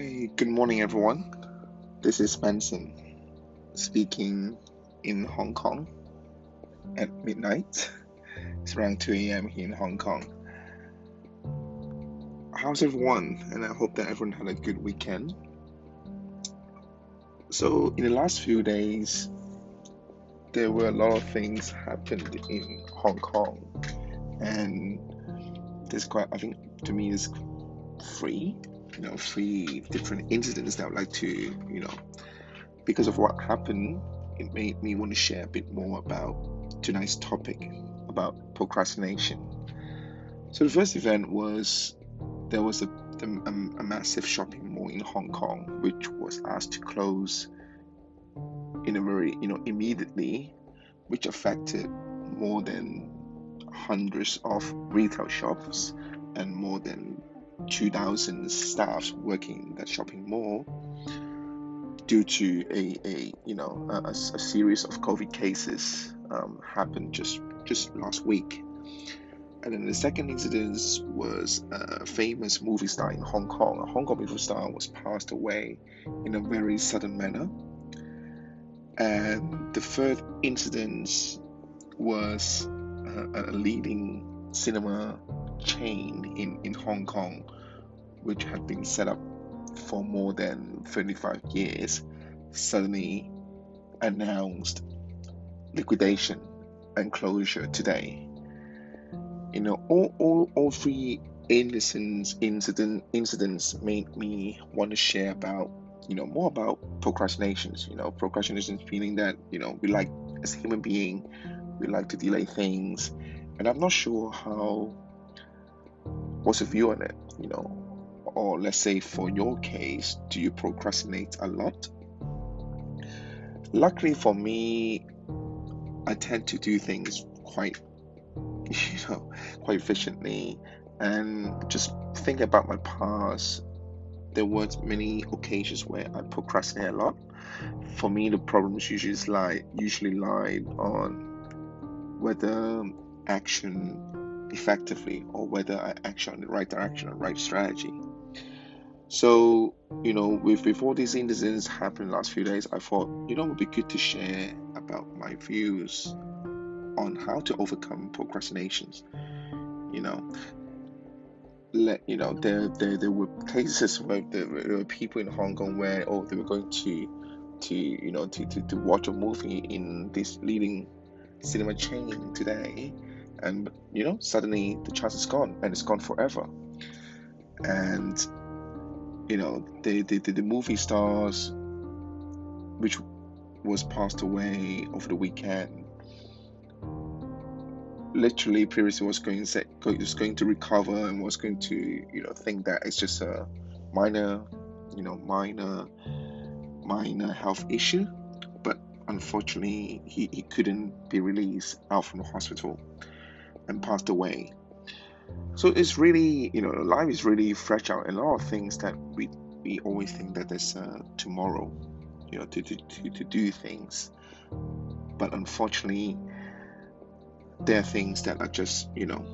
Hi, good morning, everyone. This is Benson speaking in Hong Kong at midnight. It's around 2 a.m. here in Hong Kong. How's everyone? And I hope that everyone had a good weekend. So, in the last few days, there were a lot of things happened in Hong Kong, and there's quite, I think, to me, is three, you know, three different incidents that I would like to, you know, because of what happened, it made me want to share a bit more about tonight's topic about procrastination. So the first event was there was a, a, a massive shopping mall in Hong Kong which was asked to close in a very you know immediately, which affected more than hundreds of retail shops and more than 2,000 staffs working in that shopping mall due to a, a you know a, a series of COVID cases um, happened just just last week. And then the second incident was a famous movie star in Hong Kong. A Hong Kong movie star was passed away in a very sudden manner. And the third incident was a, a leading cinema chain in, in Hong Kong, which had been set up for more than 35 years, suddenly announced liquidation and closure today. You know, all, all, all three incidents, incident, incidents made me want to share about, you know, more about procrastinations. You know, procrastination feeling that, you know, we like, as a human being, we like to delay things. And I'm not sure how, what's your view on it, you know, or let's say for your case, do you procrastinate a lot? Luckily for me, I tend to do things quite, you know, quite efficiently. And just think about my past, there weren't many occasions where I procrastinate a lot. For me, the problems usually lie usually lie on whether action effectively or whether I action in the right direction or right strategy. So, you know, with before these incidents happened last few days, I thought, you know, it would be good to share about my views on how to overcome procrastinations. You know, let you know there there there were cases where there were people in Hong Kong where oh they were going to to you know to, to, to watch a movie in this leading cinema chain today and you know suddenly the chance is gone and it's gone forever. And you know the the, the, the movie stars which was passed away over the weekend literally previously was going to was going to recover and was going to you know think that it's just a minor you know minor minor health issue. But unfortunately he, he couldn't be released out from the hospital and passed away. So it's really you know life is really fragile and a lot of things that we we always think that there's a tomorrow you know to, to, to, to do things. But unfortunately there are things that are just you know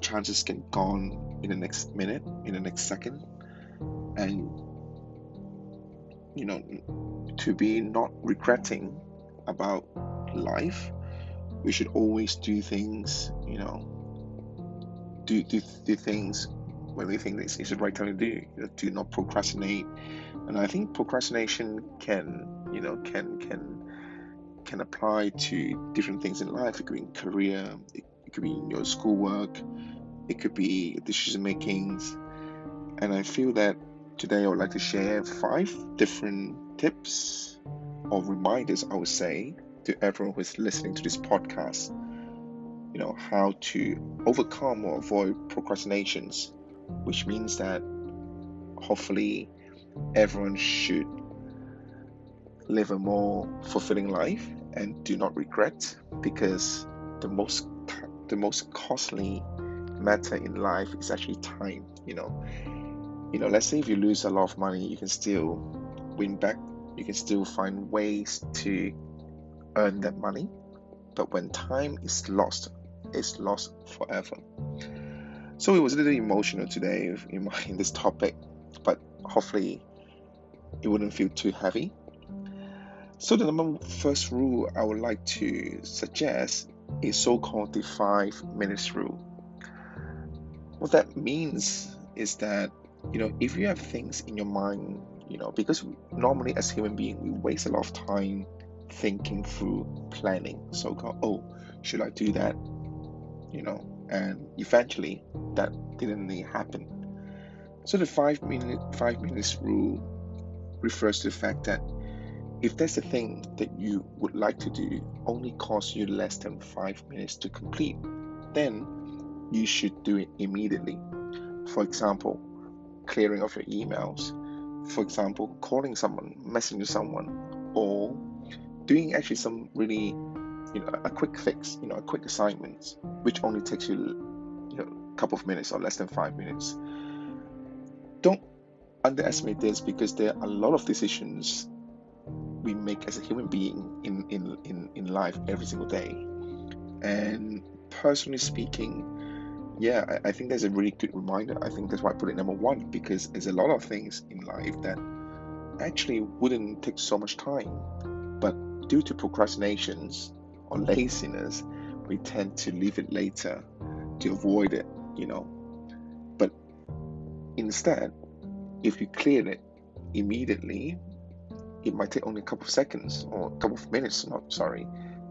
chances can gone in the next minute in the next second. And you know to be not regretting about life we should always do things you know do do, do things when we think this is the right time to do do not procrastinate and i think procrastination can you know can can can apply to different things in life. It could be in career, it, it could be in your schoolwork, it could be decision makings. And I feel that today I would like to share five different tips or reminders, I would say, to everyone who is listening to this podcast. You know, how to overcome or avoid procrastinations, which means that hopefully everyone should live a more fulfilling life and do not regret because the most the most costly matter in life is actually time you know you know let's say if you lose a lot of money you can still win back you can still find ways to earn that mm. money but when time is lost it's lost forever so it was a little emotional today in, my, in this topic but hopefully it wouldn't feel too heavy. So the number first rule I would like to suggest is so-called the five minutes rule. What that means is that you know if you have things in your mind, you know, because normally as human beings we waste a lot of time thinking through planning. So-called, oh, should I do that? You know, and eventually that didn't happen. So the five minute five minutes rule refers to the fact that if there's a thing that you would like to do only costs you less than five minutes to complete, then you should do it immediately. For example, clearing of your emails, for example, calling someone, messaging someone, doing actually some really, you know, a quick fix, you know, a quick assignment, which only takes you, you know, a couple of minutes or less than five minutes. Don't underestimate this because there are a lot of decisions we make as a human being in, in, in, in life every single day. And personally speaking, yeah, I, I think that's a really good reminder. I think that's why I put it number one because there's a lot of things in life that actually wouldn't take so much time, due to procrastinations or laziness, we tend to leave it later to avoid it, you know. But instead, if you clear it immediately, it might take only a couple of seconds or a couple of minutes, not sorry,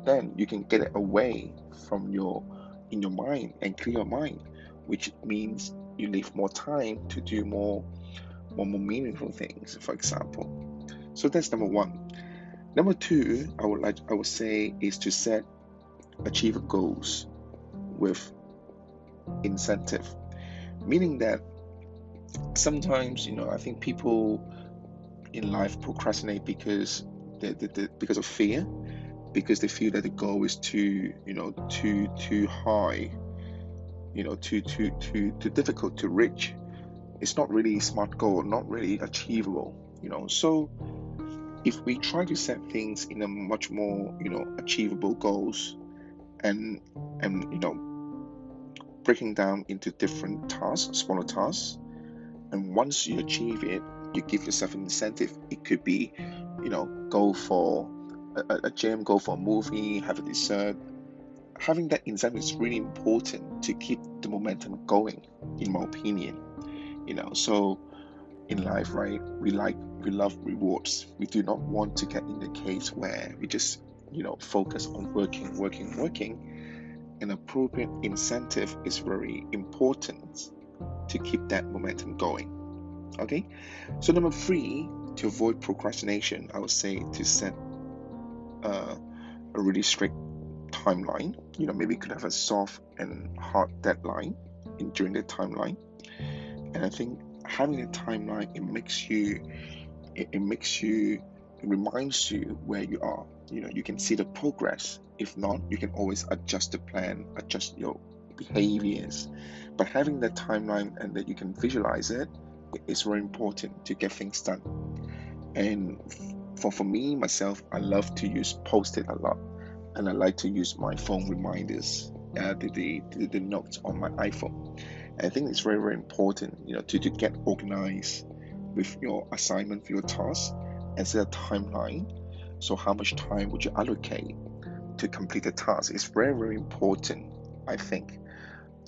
then you can get it away from your in your mind and clear your mind, which means you leave more time to do more more, more meaningful things, for example. So that's number one. Number two, I would like I would say is to set achievable goals with incentive. Meaning that sometimes, you know, I think people in life procrastinate because they, they, they, because of fear, because they feel that the goal is too you know too too high, you know too too too too difficult to reach. It's not really a smart goal, not really achievable. You know, so if we try to set things in a much more you know achievable goals, and and you know breaking down into different tasks, smaller tasks, and once you achieve it, you give yourself an incentive. It could be, you know, go for a, a gym, go for a movie, have a dessert. Having that incentive is really important to keep the momentum going, in my opinion. You know, so in life, right, we like we love rewards. We do not want to get in the case where we just, you know, focus on working, working, working. An appropriate incentive is very important to keep that momentum going. Okay, so number three, to avoid procrastination, I would say to set uh, a really strict timeline. You know, maybe you could have a soft and hard deadline in during the timeline. And I think having a timeline it makes you it, it makes you it reminds you where you are. You know, you can see the progress. If not, you can always adjust the plan, adjust your behaviors. But having that timeline and that you can visualize it's very important to get things done. And for, for me, myself, I love to use post-it a lot. And I like to use my phone reminders, uh, the, the, the notes on my iPhone. I think it's very, very important, you know, to, to get organized with your assignment, for your task, and set a timeline. So how much time would you allocate to complete the task? It's very, very important, I think,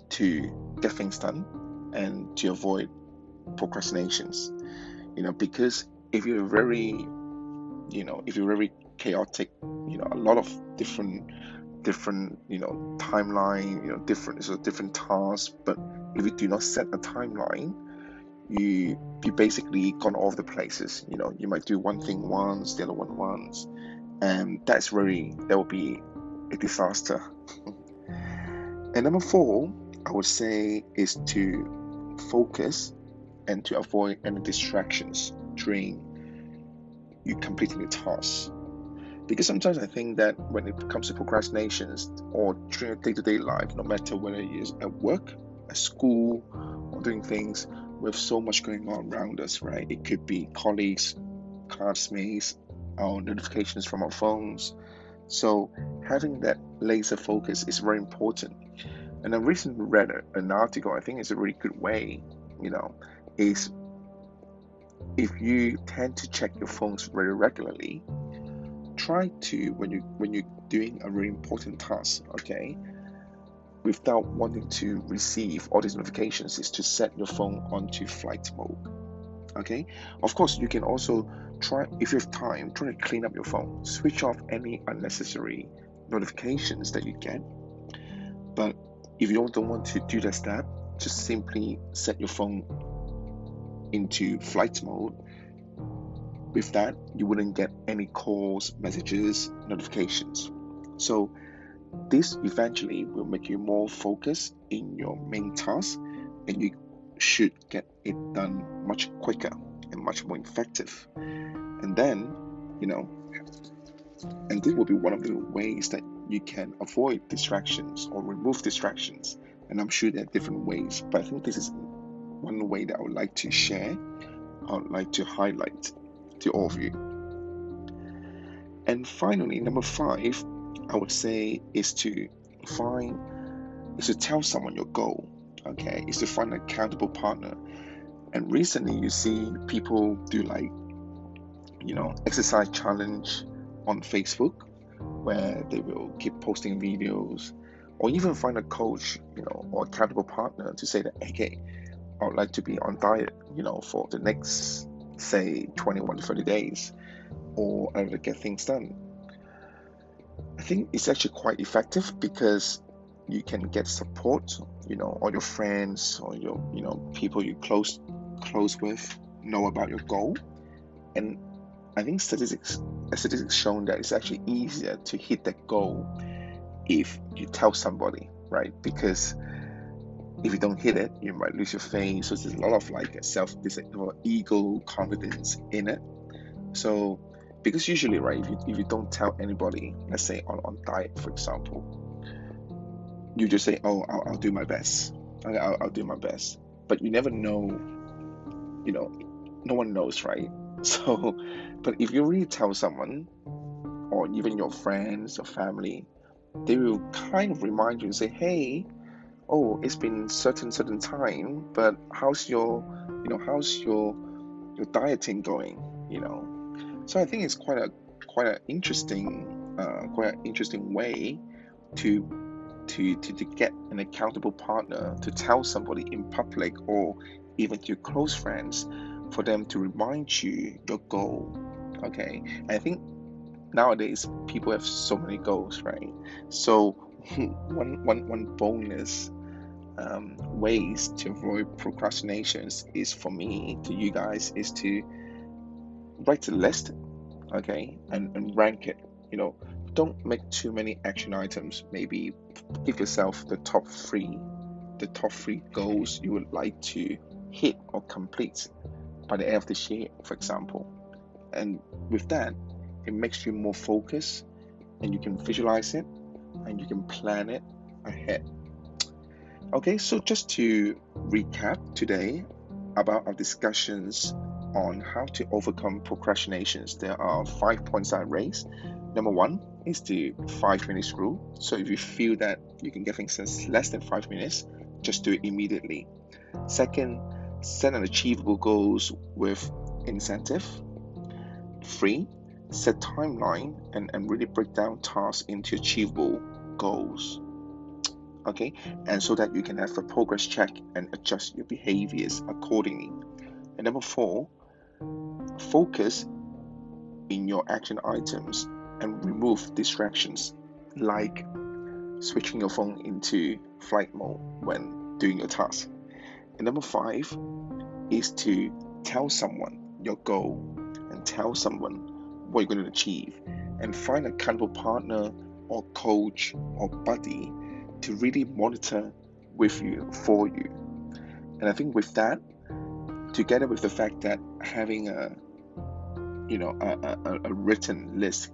to get things done and to avoid procrastinations you know because if you're very you know if you're very chaotic you know a lot of different different you know timeline you know different so different tasks but if you do not set a timeline you you basically gone all the places you know you might do one thing once the other one once and that's really that will be a disaster and number four i would say is to focus and to avoid any distractions during you completing the task. Because sometimes I think that when it comes to procrastinations or during day to day life, no matter whether it is at work, at school, or doing things, with so much going on around us, right? It could be colleagues, classmates, our notifications from our phones. So having that laser focus is very important. And I recently read an article, I think it's a really good way, you know, is if you tend to check your phones very regularly, try to when you when you're doing a very important task, okay, without wanting to receive all these notifications, is to set your phone onto flight mode. Okay, of course you can also try if you have time, try to clean up your phone, switch off any unnecessary notifications that you get. But if you don't want to do that step, just simply set your phone into flight mode. With that, you wouldn't get any calls, messages, notifications. So, this eventually will make you more focused in your main task and you should get it done much quicker and much more effective. And then, you know, and this will be one of the ways that you can avoid distractions or remove distractions. And I'm sure there are different ways, but I think this is one way that I would like to share, I would like to highlight to all of you. And finally, number five, I would say is to find, is to tell someone your goal. Okay, is to find an accountable partner. And recently, you see people do like, you know, exercise challenge on Facebook, where they will keep posting videos, or even find a coach, you know, or accountable partner to say that, okay, I would like to be on diet, you know, for the next, say, 21 to 30 days, or I to get things done. I think it's actually quite effective because you can get support, you know, all your friends or your, you know, people you close close with know about your goal. And I think statistics statistics shown that it's actually easier to hit that goal if you tell somebody, right? Because if you don't hit it, you might lose your faith. So there's a lot of like self, this ego confidence in it. So because usually, right, if you, if you don't tell anybody, let's say on, on diet, for example, you just say, oh, I'll, I'll do my best. I'll, I'll do my best. But you never know, you know, no one knows, right? So, but if you really tell someone, or even your friends or family, they will kind of remind you and say, hey, oh, it's been certain certain time, but how's your, you know, how's your your dieting going? You know, so I think it's quite a quite an interesting, uh, quite an interesting way to to, to, to get an accountable partner to tell somebody in public or even to your close friends for them to remind you your goal. Okay, and I think nowadays people have so many goals, right? So one one one bonus um, ways to avoid procrastinations is for me to you guys is to write a list okay and, and rank it you know. Don't make too many action items. Maybe give yourself the top three the top three goals you would like to hit or complete by the end of this year for example. And with that it makes you more focused and you can visualize it and you can plan it ahead. Okay, so just to recap today about our discussions on how to overcome procrastinations, there are five points I raised. Number one is the five minutes rule. So if you feel that you can get things in less than five minutes, just do it immediately. Second, set an achievable goals with incentive. Three, set timeline and, and really break down tasks into achievable goals okay and so that you can have a progress check and adjust your behaviors accordingly and number four focus in your action items and remove distractions like switching your phone into flight mode when doing your task and number five is to tell someone your goal and tell someone what you're going to achieve and find a accountable partner or coach or buddy to really monitor with you for you. And I think with that, together with the fact that having a you know a, a, a written list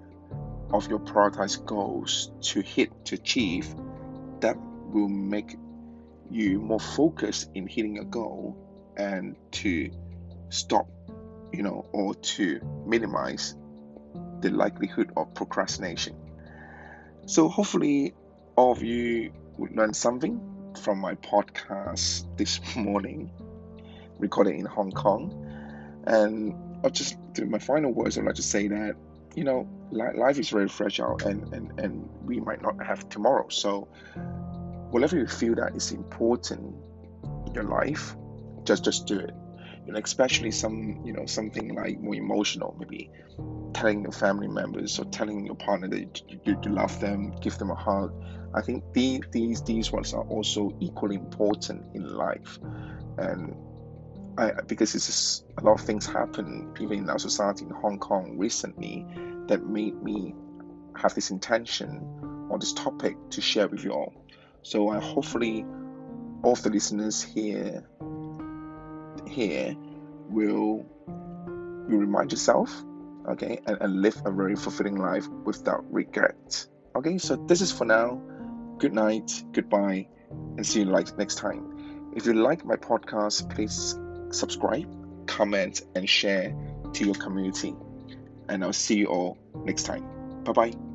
of your prioritized goals to hit to achieve, that will make you more focused in hitting a goal and to stop, you know, or to minimize the likelihood of procrastination. So hopefully all of you would learn something from my podcast this morning, recorded in Hong Kong. And I'll just do my final words. I'd like to say that you know life is very fragile, and and and we might not have tomorrow. So whatever you feel that is important in your life, just just do it. You know, especially some you know something like more emotional, maybe telling your family members or telling your partner that you, you, you love them, give them a hug. I think these these these ones are also equally important in life, and I, because it's just a lot of things happen even in our society in Hong Kong recently that made me have this intention on this topic to share with you all. So I hopefully all the listeners here here will will remind yourself, okay, and, and live a very fulfilling life without regret. Okay, so this is for now. Good night, goodbye, and see you like next time. If you like my podcast, please subscribe, comment, and share to your community. And I'll see you all next time. Bye bye.